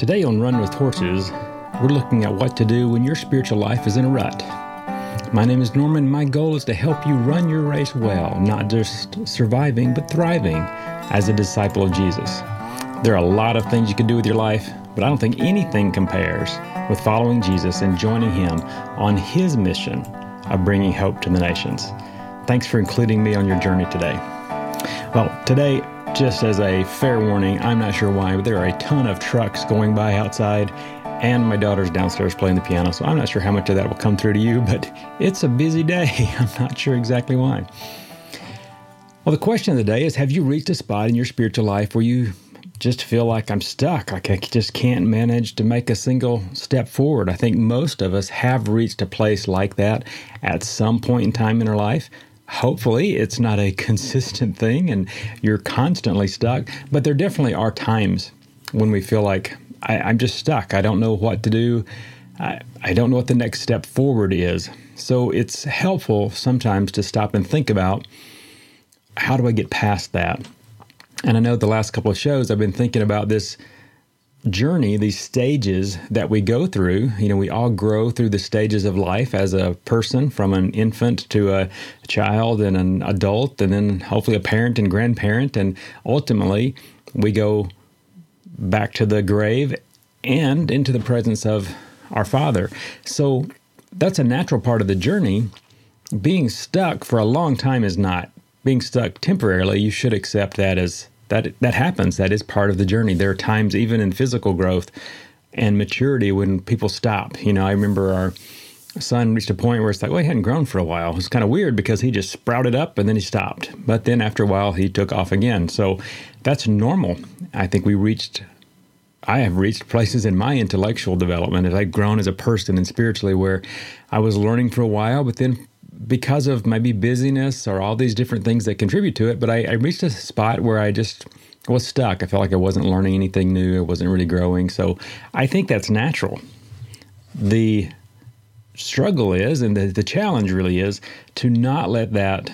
Today on Run with Horses, we're looking at what to do when your spiritual life is in a rut. My name is Norman. My goal is to help you run your race well, not just surviving, but thriving as a disciple of Jesus. There are a lot of things you can do with your life, but I don't think anything compares with following Jesus and joining him on his mission of bringing hope to the nations. Thanks for including me on your journey today. Well, today, just as a fair warning, I'm not sure why, but there are a ton of trucks going by outside, and my daughter's downstairs playing the piano, so I'm not sure how much of that will come through to you, but it's a busy day. I'm not sure exactly why. Well, the question of the day is Have you reached a spot in your spiritual life where you just feel like I'm stuck? Like I just can't manage to make a single step forward. I think most of us have reached a place like that at some point in time in our life. Hopefully, it's not a consistent thing and you're constantly stuck, but there definitely are times when we feel like I, am just stuck. I don't know what to do. I, I don't know what the next step forward is. So it's helpful sometimes to stop and think about how do I get past that? And I know the last couple of shows I've been thinking about this journey, these stages that we go through. You know, we all grow through the stages of life as a person from an infant to a child and an adult, and then hopefully a parent and grandparent. And ultimately, we go back to the grave and into the presence of our Father. So that's a natural part of the journey. Being stuck for a long time is not. Being stuck temporarily, you should accept that as that that happens. That is part of the journey. There are times even in physical growth and maturity when people stop. You know, I remember our son reached a point where it's like, well, he hadn't grown for a while. It's kind of weird because he just sprouted up and then he stopped. But then after a while, he took off again. So that's normal. I think we reached, I have reached places in my intellectual development as I've grown as a person and spiritually where I was learning for a while, but then because of maybe busyness or all these different things that contribute to it, but I, I reached a spot where I just was stuck. I felt like I wasn't learning anything new. I wasn't really growing. So I think that's natural. The struggle is, and the, the challenge really is, to not let that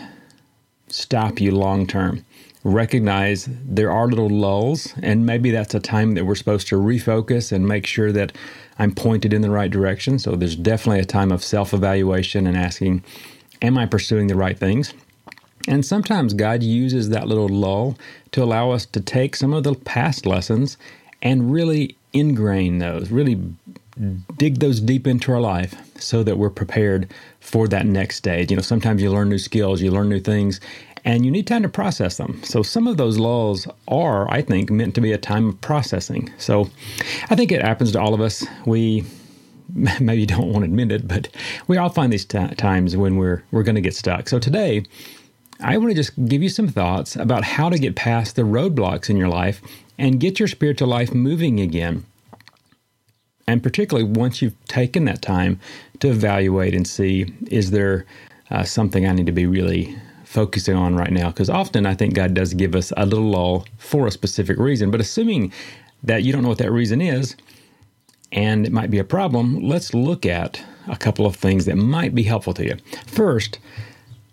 stop you long term. Recognize there are little lulls, and maybe that's a time that we're supposed to refocus and make sure that I'm pointed in the right direction. So there's definitely a time of self evaluation and asking, Am I pursuing the right things? And sometimes God uses that little lull to allow us to take some of the past lessons and really ingrain those, really dig those deep into our life so that we're prepared for that next stage. You know, sometimes you learn new skills, you learn new things, and you need time to process them. So some of those lulls are, I think, meant to be a time of processing. So I think it happens to all of us. We maybe don't want to admit it, but we all find these t- times when we're we're going to get stuck. So today, I want to just give you some thoughts about how to get past the roadblocks in your life and get your spiritual life moving again. And particularly once you've taken that time to evaluate and see is there uh, something I need to be really focusing on right now? Because often I think God does give us a little lull for a specific reason. But assuming that you don't know what that reason is, and it might be a problem, let's look at a couple of things that might be helpful to you. First,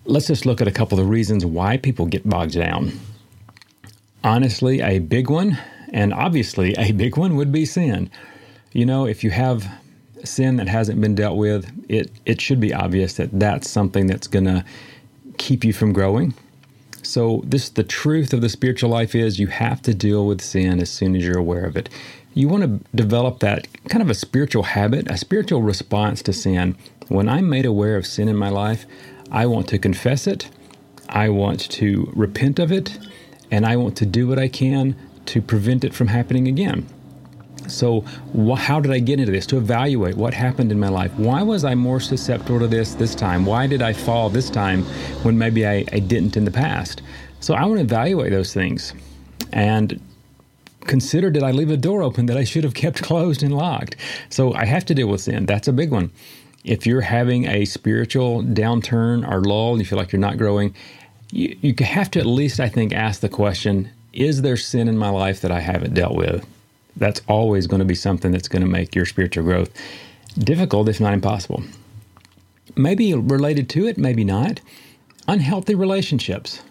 let's just look at a couple of the reasons why people get bogged down. Honestly, a big one, and obviously a big one, would be sin. You know, if you have sin that hasn't been dealt with, it, it should be obvious that that's something that's going to keep you from growing. So, this the truth of the spiritual life is you have to deal with sin as soon as you're aware of it you want to develop that kind of a spiritual habit, a spiritual response to sin. When I'm made aware of sin in my life, I want to confess it, I want to repent of it, and I want to do what I can to prevent it from happening again. So, wh- how did I get into this? To evaluate what happened in my life. Why was I more susceptible to this this time? Why did I fall this time when maybe I, I didn't in the past? So, I want to evaluate those things and consider did I leave a door open that I should have kept closed and locked? So I have to deal with sin. That's a big one. If you're having a spiritual downturn or lull, and you feel like you're not growing, you, you have to at least, I think, ask the question Is there sin in my life that I haven't dealt with? That's always going to be something that's going to make your spiritual growth difficult, if not impossible. Maybe related to it, maybe not. Unhealthy relationships.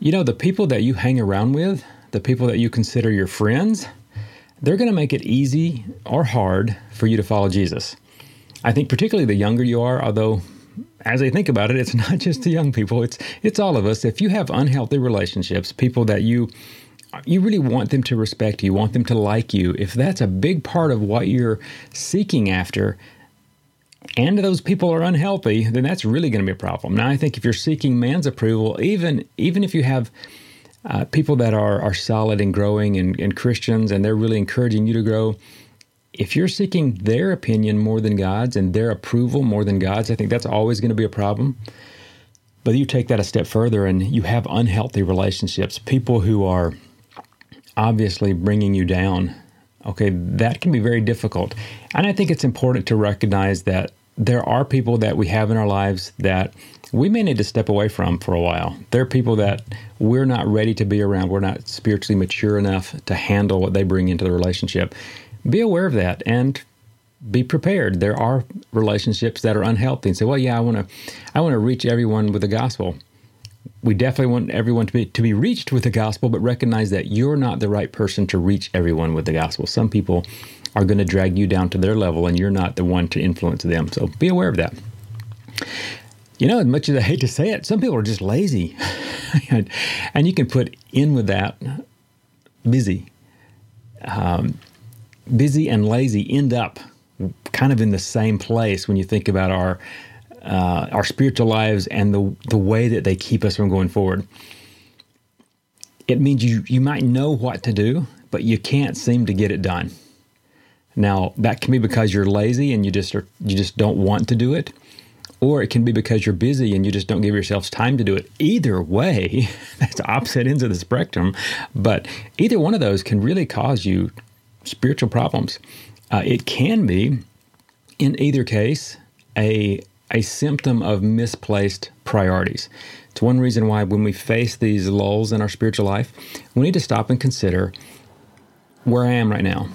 You know, the people that you hang around with, the people that you consider your friends, they're going to make it easy or hard for you to follow Jesus. I think particularly the younger you are, although as I think about it, it's not just the young people, it's it's all of us. If you have unhealthy relationships, people that you you really want them to respect you, want them to like you, if that's a big part of what you're seeking after, and those people are unhealthy, then that's really going to be a problem. Now, I think if you're seeking man's approval, even even if you have uh, people that are are solid and growing and, and Christians, and they're really encouraging you to grow, if you're seeking their opinion more than God's and their approval more than God's, I think that's always going to be a problem. But you take that a step further and you have unhealthy relationships, people who are obviously bringing you down. Okay, that can be very difficult. And I think it's important to recognize that there are people that we have in our lives that we may need to step away from for a while. There are people that we're not ready to be around. We're not spiritually mature enough to handle what they bring into the relationship. Be aware of that and be prepared. There are relationships that are unhealthy and say, well, yeah, I want to I want to reach everyone with the gospel. We definitely want everyone to be to be reached with the gospel, but recognize that you're not the right person to reach everyone with the gospel. Some people are going to drag you down to their level and you're not the one to influence them. So be aware of that. You know, as much as I hate to say it, some people are just lazy. and you can put in with that busy. Um, busy and lazy end up kind of in the same place when you think about our uh, our spiritual lives and the the way that they keep us from going forward. It means you you might know what to do, but you can't seem to get it done. Now, that can be because you're lazy and you just are, you just don't want to do it, or it can be because you're busy and you just don't give yourself time to do it. Either way, that's opposite ends of the spectrum, but either one of those can really cause you spiritual problems. Uh, it can be, in either case, a a symptom of misplaced priorities. It's one reason why when we face these lulls in our spiritual life, we need to stop and consider where I am right now.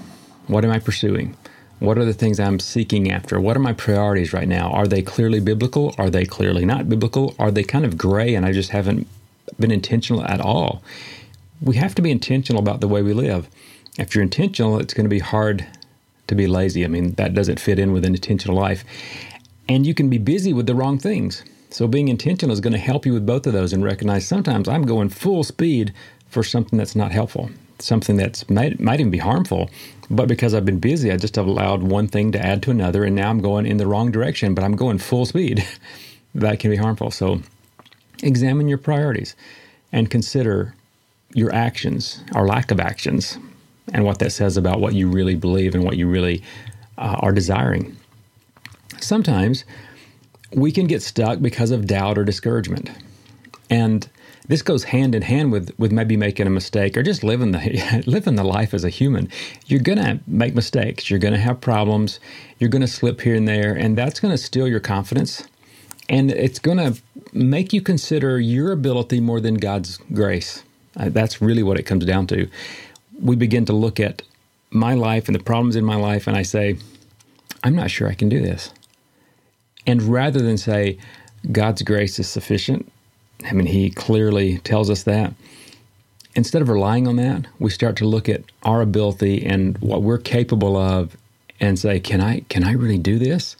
What am I pursuing? What are the things I'm seeking after? What are my priorities right now? Are they clearly biblical? Are they clearly not biblical? Are they kind of gray and I just haven't been intentional at all? We have to be intentional about the way we live. If you're intentional, it's going to be hard to be lazy. I mean, that doesn't fit in with an intentional life. And you can be busy with the wrong things. So being intentional is going to help you with both of those and recognize sometimes I'm going full speed for something that's not helpful something that's might, might even be harmful. But because I've been busy, I just have allowed one thing to add to another, and now I'm going in the wrong direction, but I'm going full speed. that can be harmful. So examine your priorities and consider your actions or lack of actions and what that says about what you really believe and what you really uh, are desiring. Sometimes we can get stuck because of doubt or discouragement. And this goes hand in hand with with maybe making a mistake or just living the living the life as a human. You're gonna make mistakes. You're gonna have problems. You're gonna slip here and there, and that's gonna steal your confidence, and it's gonna make you consider your ability more than God's grace. Uh, that's really what it comes down to. We begin to look at my life and the problems in my life, and I say, I'm not sure I can do this. And rather than say, God's grace is sufficient, I mean, he clearly tells us that. Instead of relying on that, we start to look at our ability and what we're capable of and say, can I can I really do this?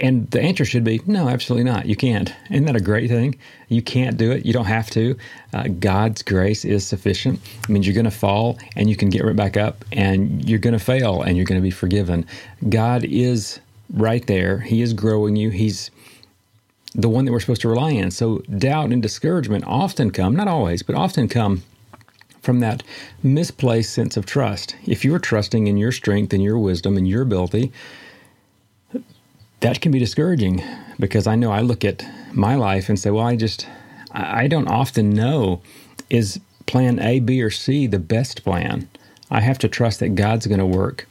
And the answer should be no, absolutely not. You can't. Isn't that a great thing? You can't do it. You don't have to. Uh, God's grace is sufficient. It means you're going to fall and you can get right back up and you're going to fail and you're going to be forgiven. God is right there. He is growing you. He's the one that we're supposed to rely on. So doubt and discouragement often come, not always, but often come from that misplaced sense of trust. If you're trusting in your strength and your wisdom and your ability, that can be discouraging because I know I look at my life and say, well, I just, I don't often know is plan A, B, or C the best plan. I have to trust that God's going to work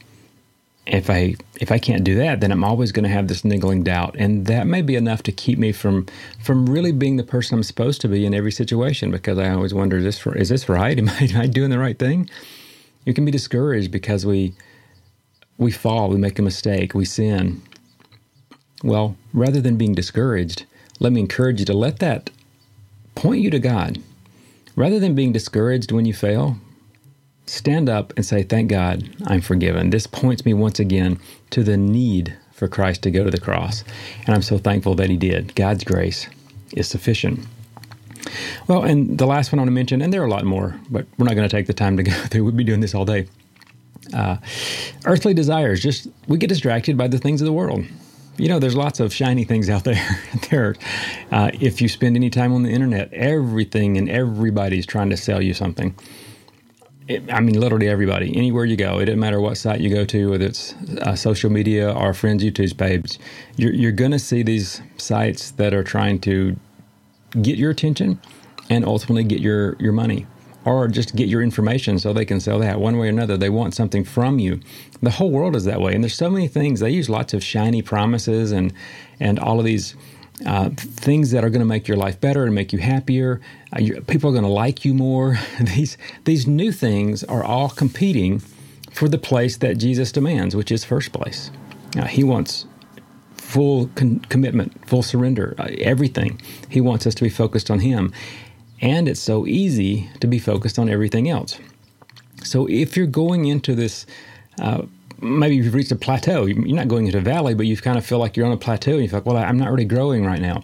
if I if I can't do that, then I'm always going to have this niggling doubt, and that may be enough to keep me from from really being the person I'm supposed to be in every situation. Because I always wonder, is this is this right? Am I, am I doing the right thing? You can be discouraged because we we fall, we make a mistake, we sin. Well, rather than being discouraged, let me encourage you to let that point you to God. Rather than being discouraged when you fail, stand up and say, Thank God I'm forgiven. This points me once again to the need for Christ to go to the cross. And I'm so thankful that He did. God's grace is sufficient. Well, and the last one I want to mention, and there are a lot more, but we're not going to take the time to go through. We'd be doing this all day. Uh, earthly desires, just we get distracted by the things of the world. You know, there's lots of shiny things out there. there, uh, if you spend any time on the internet, everything and everybody's trying to sell you something. It, I mean, literally everybody, anywhere you go, it doesn't matter what site you go to, whether it's uh, social media or friends' YouTube page, you're, you're going to see these sites that are trying to get your attention and ultimately get your, your money or just get your information so they can sell that one way or another. They want something from you. The whole world is that way, and there's so many things. They use lots of shiny promises and and all of these uh, things that are going to make your life better and make you happier. Uh, people are going to like you more. these these new things are all competing for the place that Jesus demands, which is first place. Uh, he wants full con- commitment, full surrender, uh, everything. He wants us to be focused on Him. And it's so easy to be focused on everything else. So if you're going into this, uh, maybe you've reached a plateau, you're not going into a valley, but you kind of feel like you're on a plateau and you feel like, well, I'm not really growing right now.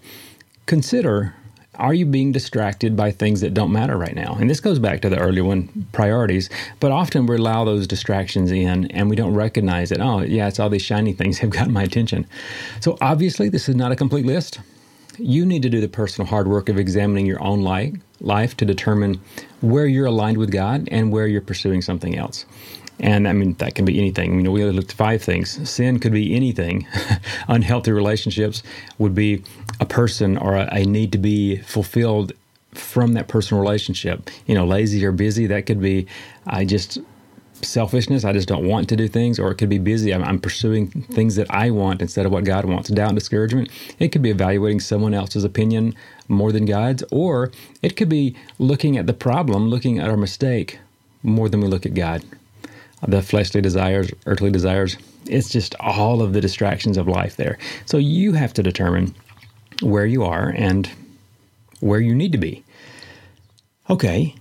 Consider are you being distracted by things that don't matter right now? And this goes back to the earlier one, priorities. But often we allow those distractions in and we don't recognize that, oh, yeah, it's all these shiny things have gotten my attention. So obviously, this is not a complete list. You need to do the personal hard work of examining your own life, life to determine where you're aligned with God and where you're pursuing something else. And I mean, that can be anything. You know, we looked at five things. Sin could be anything. Unhealthy relationships would be a person or a, a, need to be fulfilled from that personal relationship. You know, lazy or busy, that could be I just selfishness. I just don't want to do things. Or it could be busy. I'm, I'm pursuing things that I want instead of what God wants. Doubt and discouragement. It could be evaluating someone else's opinion more than God's. Or it could be looking at the problem, looking at our mistake more than we look at God the fleshly desires, earthly desires. It's just all of the distractions of life there. So you have to determine where you are and where you need to be. Okay,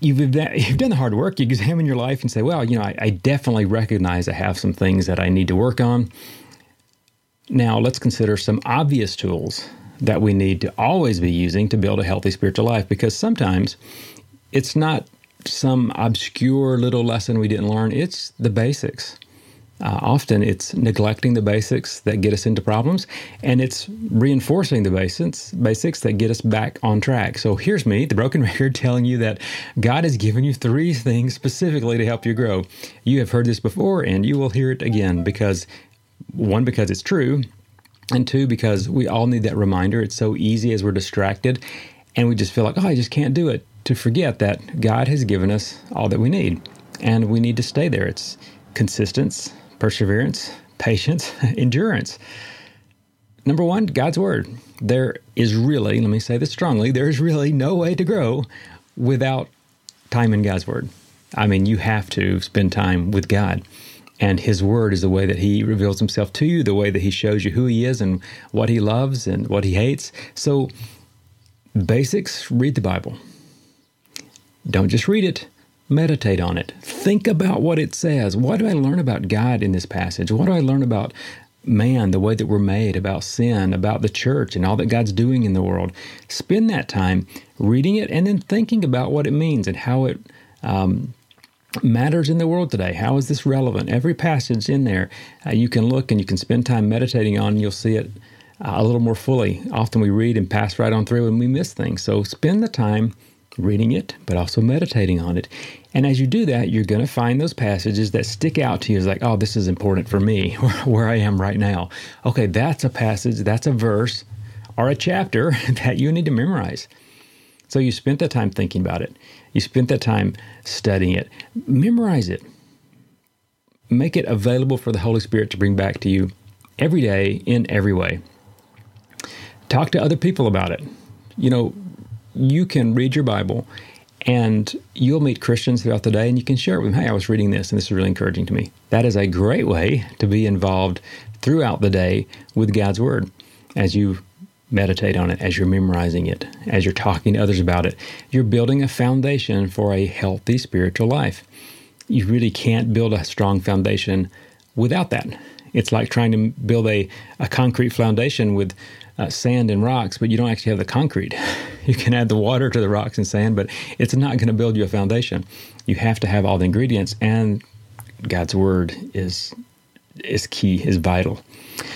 you've you've done the hard work. You examine your life and say, well, you know, I, I definitely recognize I have some things that I need to work on. Now let's consider some obvious tools that we need to always be using to build a healthy spiritual life because sometimes it's not some obscure little lesson we didn't learn. It's the basics. Uh, often it's neglecting the basics that get us into problems, and it's reinforcing the basics, basics that get us back on track. So here's me, the broken record, telling you that God has given you three things specifically to help you grow. You have heard this before, and you will hear it again because one, because it's true, and two, because we all need that reminder. It's so easy as we're distracted, and we just feel like, oh, I just can't do it to forget that God has given us all that we need, and we need to stay there. It's consistency, perseverance, patience, endurance. Number one, God's Word. There is really, let me say this strongly, there is really no way to grow without time in God's Word. I mean, you have to spend time with God. And His Word is the way that He reveals Himself to you, the way that He shows you who He is and what He loves and what He hates. So, basics read the Bible. Don't just read it, meditate on it. Think about what it says. What do I learn about God in this passage? What do I learn about man, the way that we're made, about sin, about the church, and all that God's doing in the world? Spend that time reading it and then thinking about what it means and how it um, matters in the world today. How is this relevant? Every passage in there, uh, you can look and you can spend time meditating on, and you'll see it uh, a little more fully. Often we read and pass right on through and we miss things. So spend the time reading it, but also meditating on it. And as you do that, you're going to find those passages that stick out to you as like, oh, this is important for me, where I am right now. Okay, that's a passage, that's a verse or a chapter that you need to memorize. So you spent that time thinking about it. You spent that time studying it. Memorize it. Make it available for the Holy Spirit to bring back to you every day in every way. Talk to other people about it. You know, you can read your Bible and you'll meet Christians throughout the day and you can share it with them. Hey, I was reading this and this is really encouraging to me. That is a great way to be involved throughout the day with God's Word. As you meditate on it, as you're memorizing it, as you're talking to others about it, you're building a foundation for a healthy spiritual life. You really can't build a strong foundation without that. It's like trying to build a, a concrete foundation with uh, sand and rocks, but you don't actually have the concrete. You can add the water to the rocks and sand, but it's not going to build you a foundation. You have to have all the ingredients, and God's word is is key, is vital.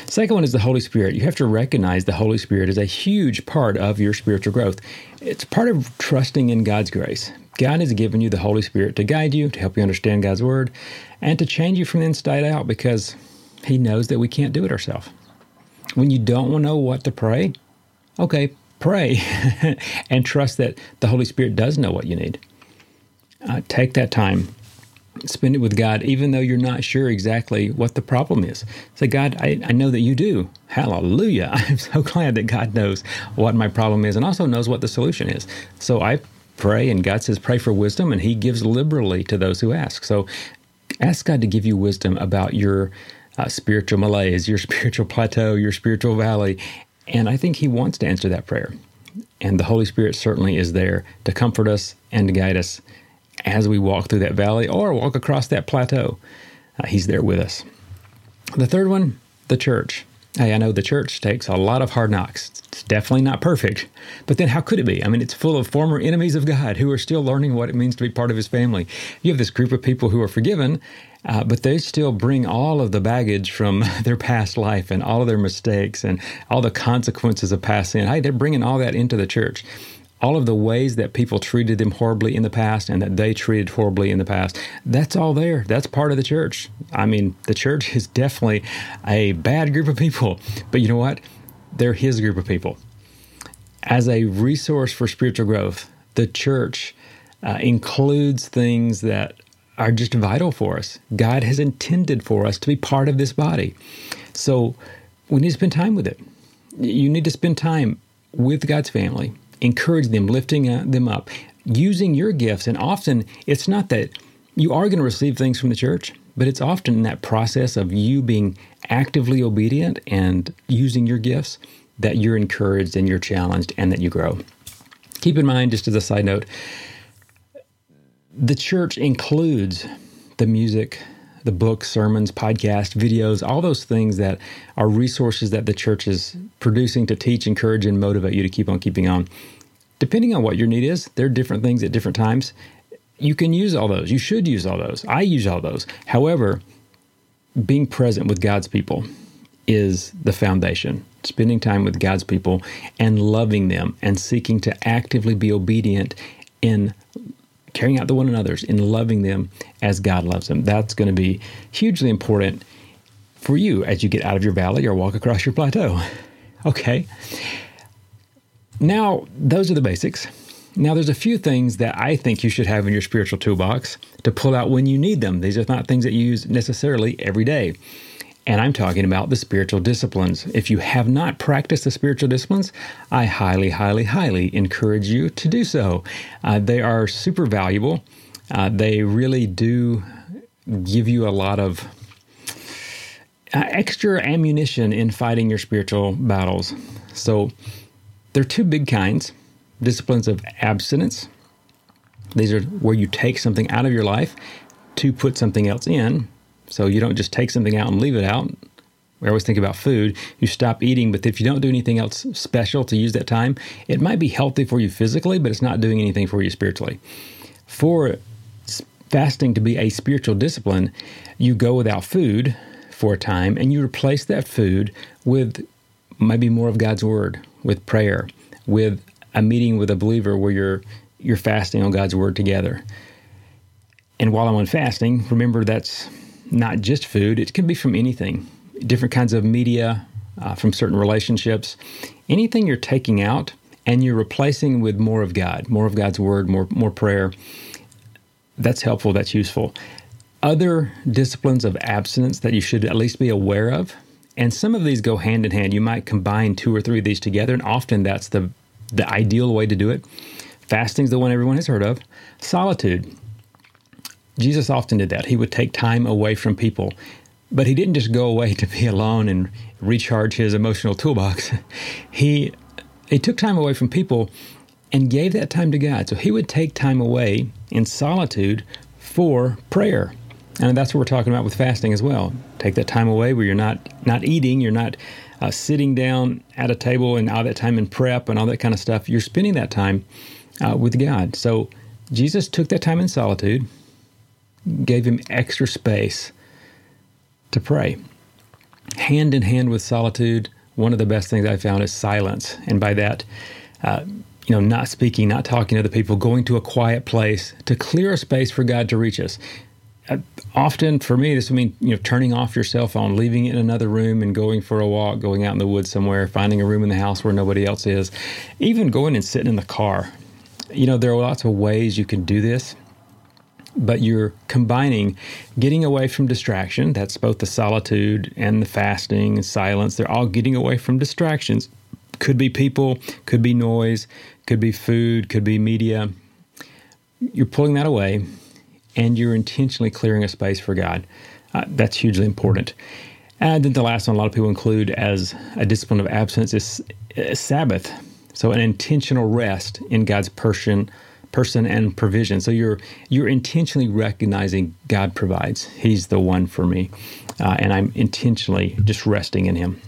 Second one is the Holy Spirit. You have to recognize the Holy Spirit is a huge part of your spiritual growth. It's part of trusting in God's grace. God has given you the Holy Spirit to guide you, to help you understand God's Word, and to change you from the inside out because He knows that we can't do it ourselves. When you don't know what to pray, okay, pray and trust that the Holy Spirit does know what you need. Uh, take that time spend it with God, even though you're not sure exactly what the problem is. Say, God, I, I know that you do. Hallelujah. I'm so glad that God knows what my problem is and also knows what the solution is. So I pray, and God says, pray for wisdom, and He gives liberally to those who ask. So ask God to give you wisdom about your uh, spiritual malaise, your spiritual plateau, your spiritual valley. And I think He wants to answer that prayer. And the Holy Spirit certainly is there to comfort us and to guide us as we walk through that valley or walk across that plateau. Uh, he's there with us. The third one, the church. Hey, I know the church takes a lot of hard knocks. It's definitely not perfect, but then how could it be? I mean, it's full of former enemies of God who are still learning what it means to be part of His family. You have this group of people who are forgiven, uh, but they still bring all of the baggage from their past life and all of their mistakes and all the consequences of past sin. Hey, they're bringing all that into the church all of the ways that people treated them horribly in the past and that they treated horribly in the past, that's all there. That's part of the church. I mean, the church is definitely a bad group of people, but you know what? They're his group of people. As a resource for spiritual growth, the church uh, includes things that are just vital for us. God has intended for us to be part of this body. So we need to spend time with it. You need to spend time with God's family encourage them, lifting uh, them up, using your gifts. And often it's not that you are going to receive things from the church, but it's often in that process of you being actively obedient and using your gifts that you're encouraged and you're challenged and that you grow. Keep in mind, just as a side note, the church includes the music, the books, sermons, podcasts, videos, all those things that are resources that the church is producing to teach, encourage, and motivate you to keep on keeping on. Depending on what your need is, there are different things at different times. You can use all those. You should use all those. I use all those. However, being present with God's people is the foundation. Spending time with God's people and loving them and seeking to actively be obedient in carrying out the one another's, in loving them as God loves them. That's going to be hugely important for you as you get out of your valley or walk across your plateau. Okay. Now, those are the basics. Now, there's a few things that I think you should have in your spiritual toolbox to pull out when you need them. These are not things that you use necessarily every day. And I'm talking about the spiritual disciplines. If you have not practiced the spiritual disciplines, I highly, highly, highly encourage you to do so. Uh, they are super valuable. Uh, they really do give you a lot of uh, extra ammunition in fighting your spiritual battles. So, there are two big kinds disciplines of abstinence. These are where you take something out of your life to put something else in. So you don't just take something out and leave it out. We always think about food. You stop eating, but if you don't do anything else special to use that time, it might be healthy for you physically, but it's not doing anything for you spiritually. For fasting to be a spiritual discipline, you go without food for a time and you replace that food with maybe more of God's word, with prayer, with a meeting with a believer where you're you're fasting on God's word together. And while I'm on fasting, remember that's not just food, it can be from anything different kinds of media, uh, from certain relationships. Anything you're taking out and you're replacing with more of God, more of God's word, more, more prayer, that's helpful, that's useful. Other disciplines of abstinence that you should at least be aware of, and some of these go hand in hand. You might combine two or three of these together, and often that's the, the ideal way to do it. Fasting is the one everyone has heard of. Solitude. Jesus often did that. He would take time away from people, but he didn't just go away to be alone and recharge his emotional toolbox. He he took time away from people and gave that time to God. So he would take time away in solitude for prayer. And that's what we're talking about with fasting as well. Take that time away where you're not not eating, you're not uh, sitting down at a table and all that time in prep and all that kind of stuff. You're spending that time uh, with God. So Jesus took that time in solitude, gave him extra space to pray. Hand in hand with solitude, one of the best things I found is silence. And by that, uh, you know, not speaking, not talking to other people, going to a quiet place to clear a space for God to reach us. Uh, often for me, this would mean, you know, turning off your cell phone, leaving it in another room and going for a walk, going out in the woods somewhere, finding a room in the house where nobody else is, even going and sitting in the car. You know, there are lots of ways you can do this but you're combining getting away from distraction. That's both the solitude and the fasting and silence. They're all getting away from distractions. Could be people, could be noise, could be food, could be media. You're pulling that away and you're intentionally clearing a space for God. Uh, that's hugely important. And then the last one a lot of people include as a discipline of absence is uh, Sabbath. So an intentional rest in God's person, person and provision. So you're you're intentionally recognizing God provides. He's the one for me, uh, and I'm intentionally just resting in Him.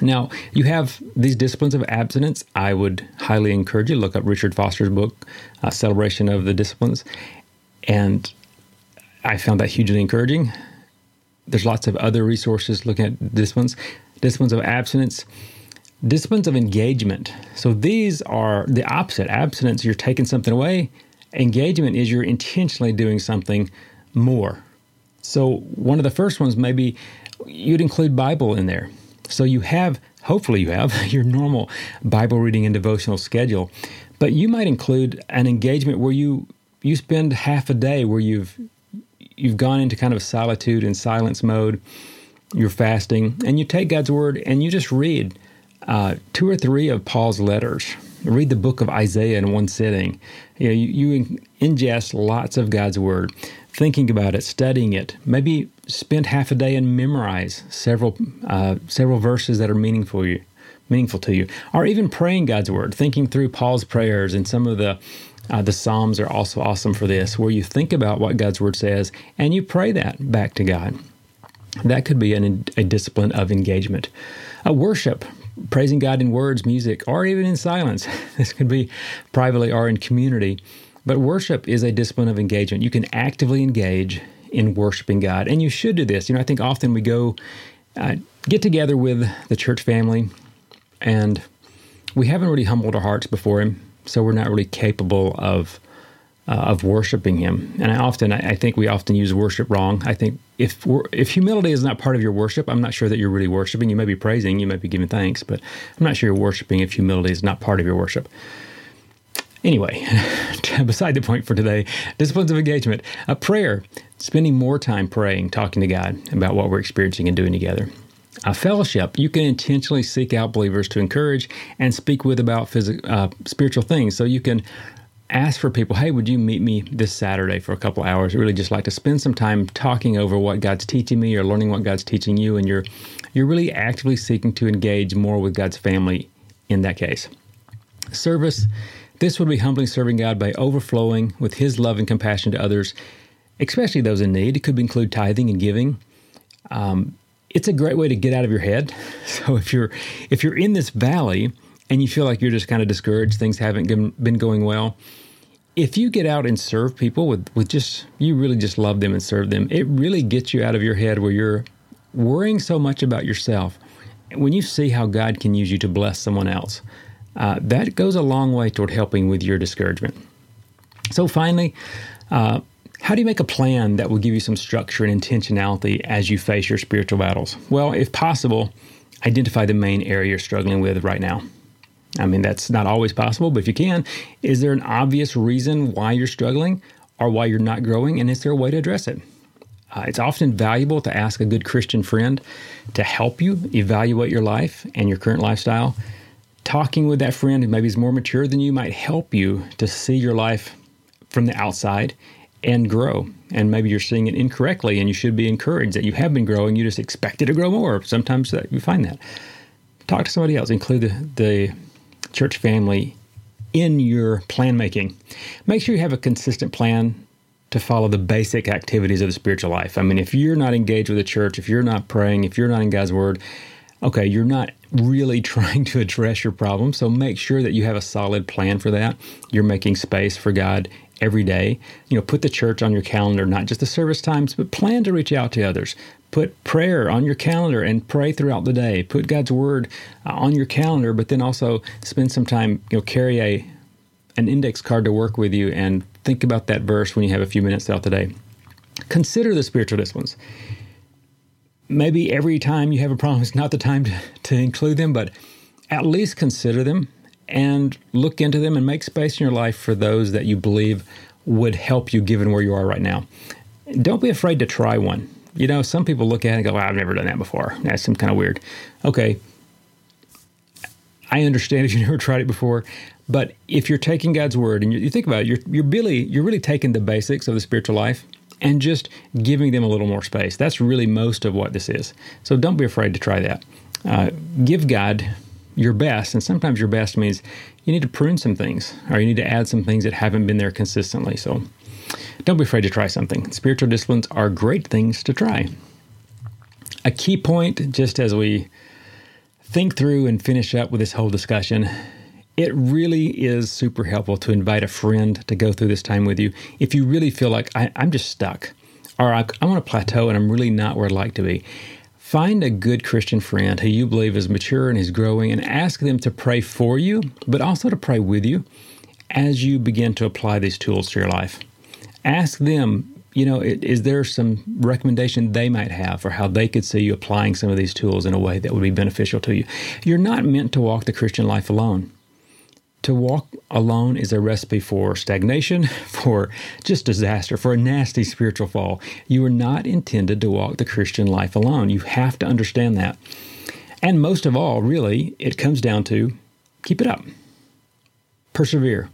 Now, you have these disciplines of abstinence. I would highly encourage you to look up Richard Foster's book, uh, Celebration of the Disciplines. And I found that hugely encouraging. There's lots of other resources looking at disciplines, disciplines of abstinence, disciplines of engagement. So these are the opposite. Abstinence, you're taking something away. Engagement is you're intentionally doing something more. So one of the first ones, maybe you'd include Bible in there. So you have, hopefully, you have your normal Bible reading and devotional schedule, but you might include an engagement where you you spend half a day where you've you've gone into kind of solitude and silence mode. You're fasting, and you take God's word and you just read uh, two or three of Paul's letters. Read the book of Isaiah in one sitting. You, know, you, you ingest lots of God's word, thinking about it, studying it. Maybe spend half a day and memorize several uh, several verses that are meaningful you, meaningful to you, or even praying God's word, thinking through Paul's prayers and some of the uh, the Psalms are also awesome for this, where you think about what God's Word says and you pray that back to God. That could be an, a discipline of engagement. A worship, praising God in words, music, or even in silence. This could be privately or in community. But worship is a discipline of engagement. You can actively engage in worshiping God. And you should do this. You know, I think often we go uh, get together with the church family and we haven't really humbled our hearts before Him so we're not really capable of uh, of worshiping Him. And I often, I, I, think we often use worship wrong. I think if if humility is not part of your worship, I'm not sure that you're really worshiping. You may be praising, you may be giving thanks, but I'm not sure you're worshiping if humility is not part of your worship. Anyway, beside the point for today, disciplines of engagement, a prayer, spending more time praying, talking to God about what we're experiencing and doing together. A fellowship, you can intentionally seek out believers to encourage and speak with about phys- uh, spiritual things. So you can ask for people, hey, would you meet me this Saturday for a couple hours? I really just like to spend some time talking over what God's teaching me or learning what God's teaching you, and you're you're really actively seeking to engage more with God's family in that case. Service, this would be humbly serving God by overflowing with His love and compassion to others, especially those in need. It could include tithing and giving. Um, it's a great way to get out of your head. So if you're if you're in this valley and you feel like you're just kind of discouraged, things haven't been going well, if you get out and serve people with with just you really just love them and serve them, it really gets you out of your head where you're worrying so much about yourself. When you see how God can use you to bless someone else, uh, that goes a long way toward helping with your discouragement. So finally, uh, how do you make a plan that will give you some structure and intentionality as you face your spiritual battles? Well, if possible, identify the main area you're struggling with right now. I mean, that's not always possible, but if you can, is there an obvious reason why you're struggling or why you're not growing? And is there a way to address it? Uh, it's often valuable to ask a good Christian friend to help you evaluate your life and your current lifestyle. Talking with that friend who maybe is more mature than you might help you to see your life from the outside and grow. And maybe you're seeing it incorrectly, and you should be encouraged that you have been growing. You just expected to grow more. Sometimes that you find that. Talk to somebody else. Include the, the church family in your plan making. Make sure you have a consistent plan to follow the basic activities of the spiritual life. I mean, if you're not engaged with the church, if you're not praying, if you're not in God's Word, okay, you're not really trying to address your problem. So make sure that you have a solid plan for that. You're making space for God every day. You know, put the church on your calendar, not just the service times, but plan to reach out to others. Put prayer on your calendar and pray throughout the day. Put God's word uh, on your calendar, but then also spend some time, you know, carry a an index card to work with you and think about that verse when you have a few minutes throughout the day. Consider the spiritual disciplines maybe every time you have a problem, it's not the time to, to include them, but at least consider them and look into them and make space in your life for those that you believe would help you given where you are right now. Don't be afraid to try one. You know, some people look at it and go, well, I've never done that before. That seems kind of weird. Okay. I understand if you never tried it before, but if you're taking God's word and you, you think about it, you're, you're really you're really taking the basics of the spiritual life and just giving them a little more space. That's really most of what this is. So don't be afraid to try that. Uh, give God your best, and sometimes your best means you need to prune some things or you need to add some things that haven't been there consistently. So don't be afraid to try something. Spiritual disciplines are great things to try. A key point, just as we think through and finish up with this whole discussion, it really is super helpful to invite a friend to go through this time with you. If you really feel like I, am just stuck or I'm on a plateau and I'm really not where I'd like to be, find a good Christian friend who you believe is mature and is growing and ask them to pray for you, but also to pray with you as you begin to apply these tools to your life. Ask them, you know, is there some recommendation they might have for how they could see you applying some of these tools in a way that would be beneficial to you? You're not meant to walk the Christian life alone. To walk alone is a recipe for stagnation, for just disaster, for a nasty spiritual fall. You are not intended to walk the Christian life alone. You have to understand that. And most of all, really, it comes down to keep it up, persevere.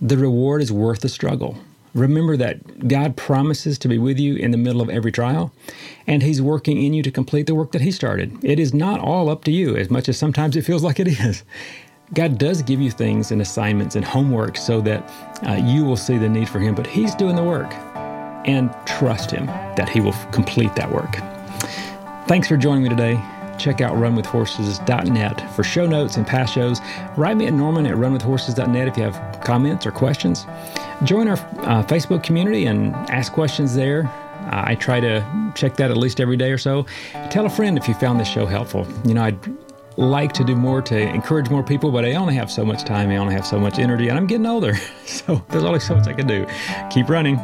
The reward is worth the struggle. Remember that God promises to be with you in the middle of every trial, and He's working in you to complete the work that He started. It is not all up to you, as much as sometimes it feels like it is. God does give you things and assignments and homework so that uh, you will see the need for Him, but He's doing the work. And trust Him that He will complete that work. Thanks for joining me today. Check out runwithhorses.net for show notes and past shows. Write me at norman at runwithhorses.net if you have comments or questions. Join our uh, Facebook community and ask questions there. Uh, I try to check that at least every day or so. Tell a friend if you found this show helpful. You know, I'd like to do more to encourage more people, but I only have so much time. I only have so much energy, and I'm getting older. So there's only so much I can do. Keep running.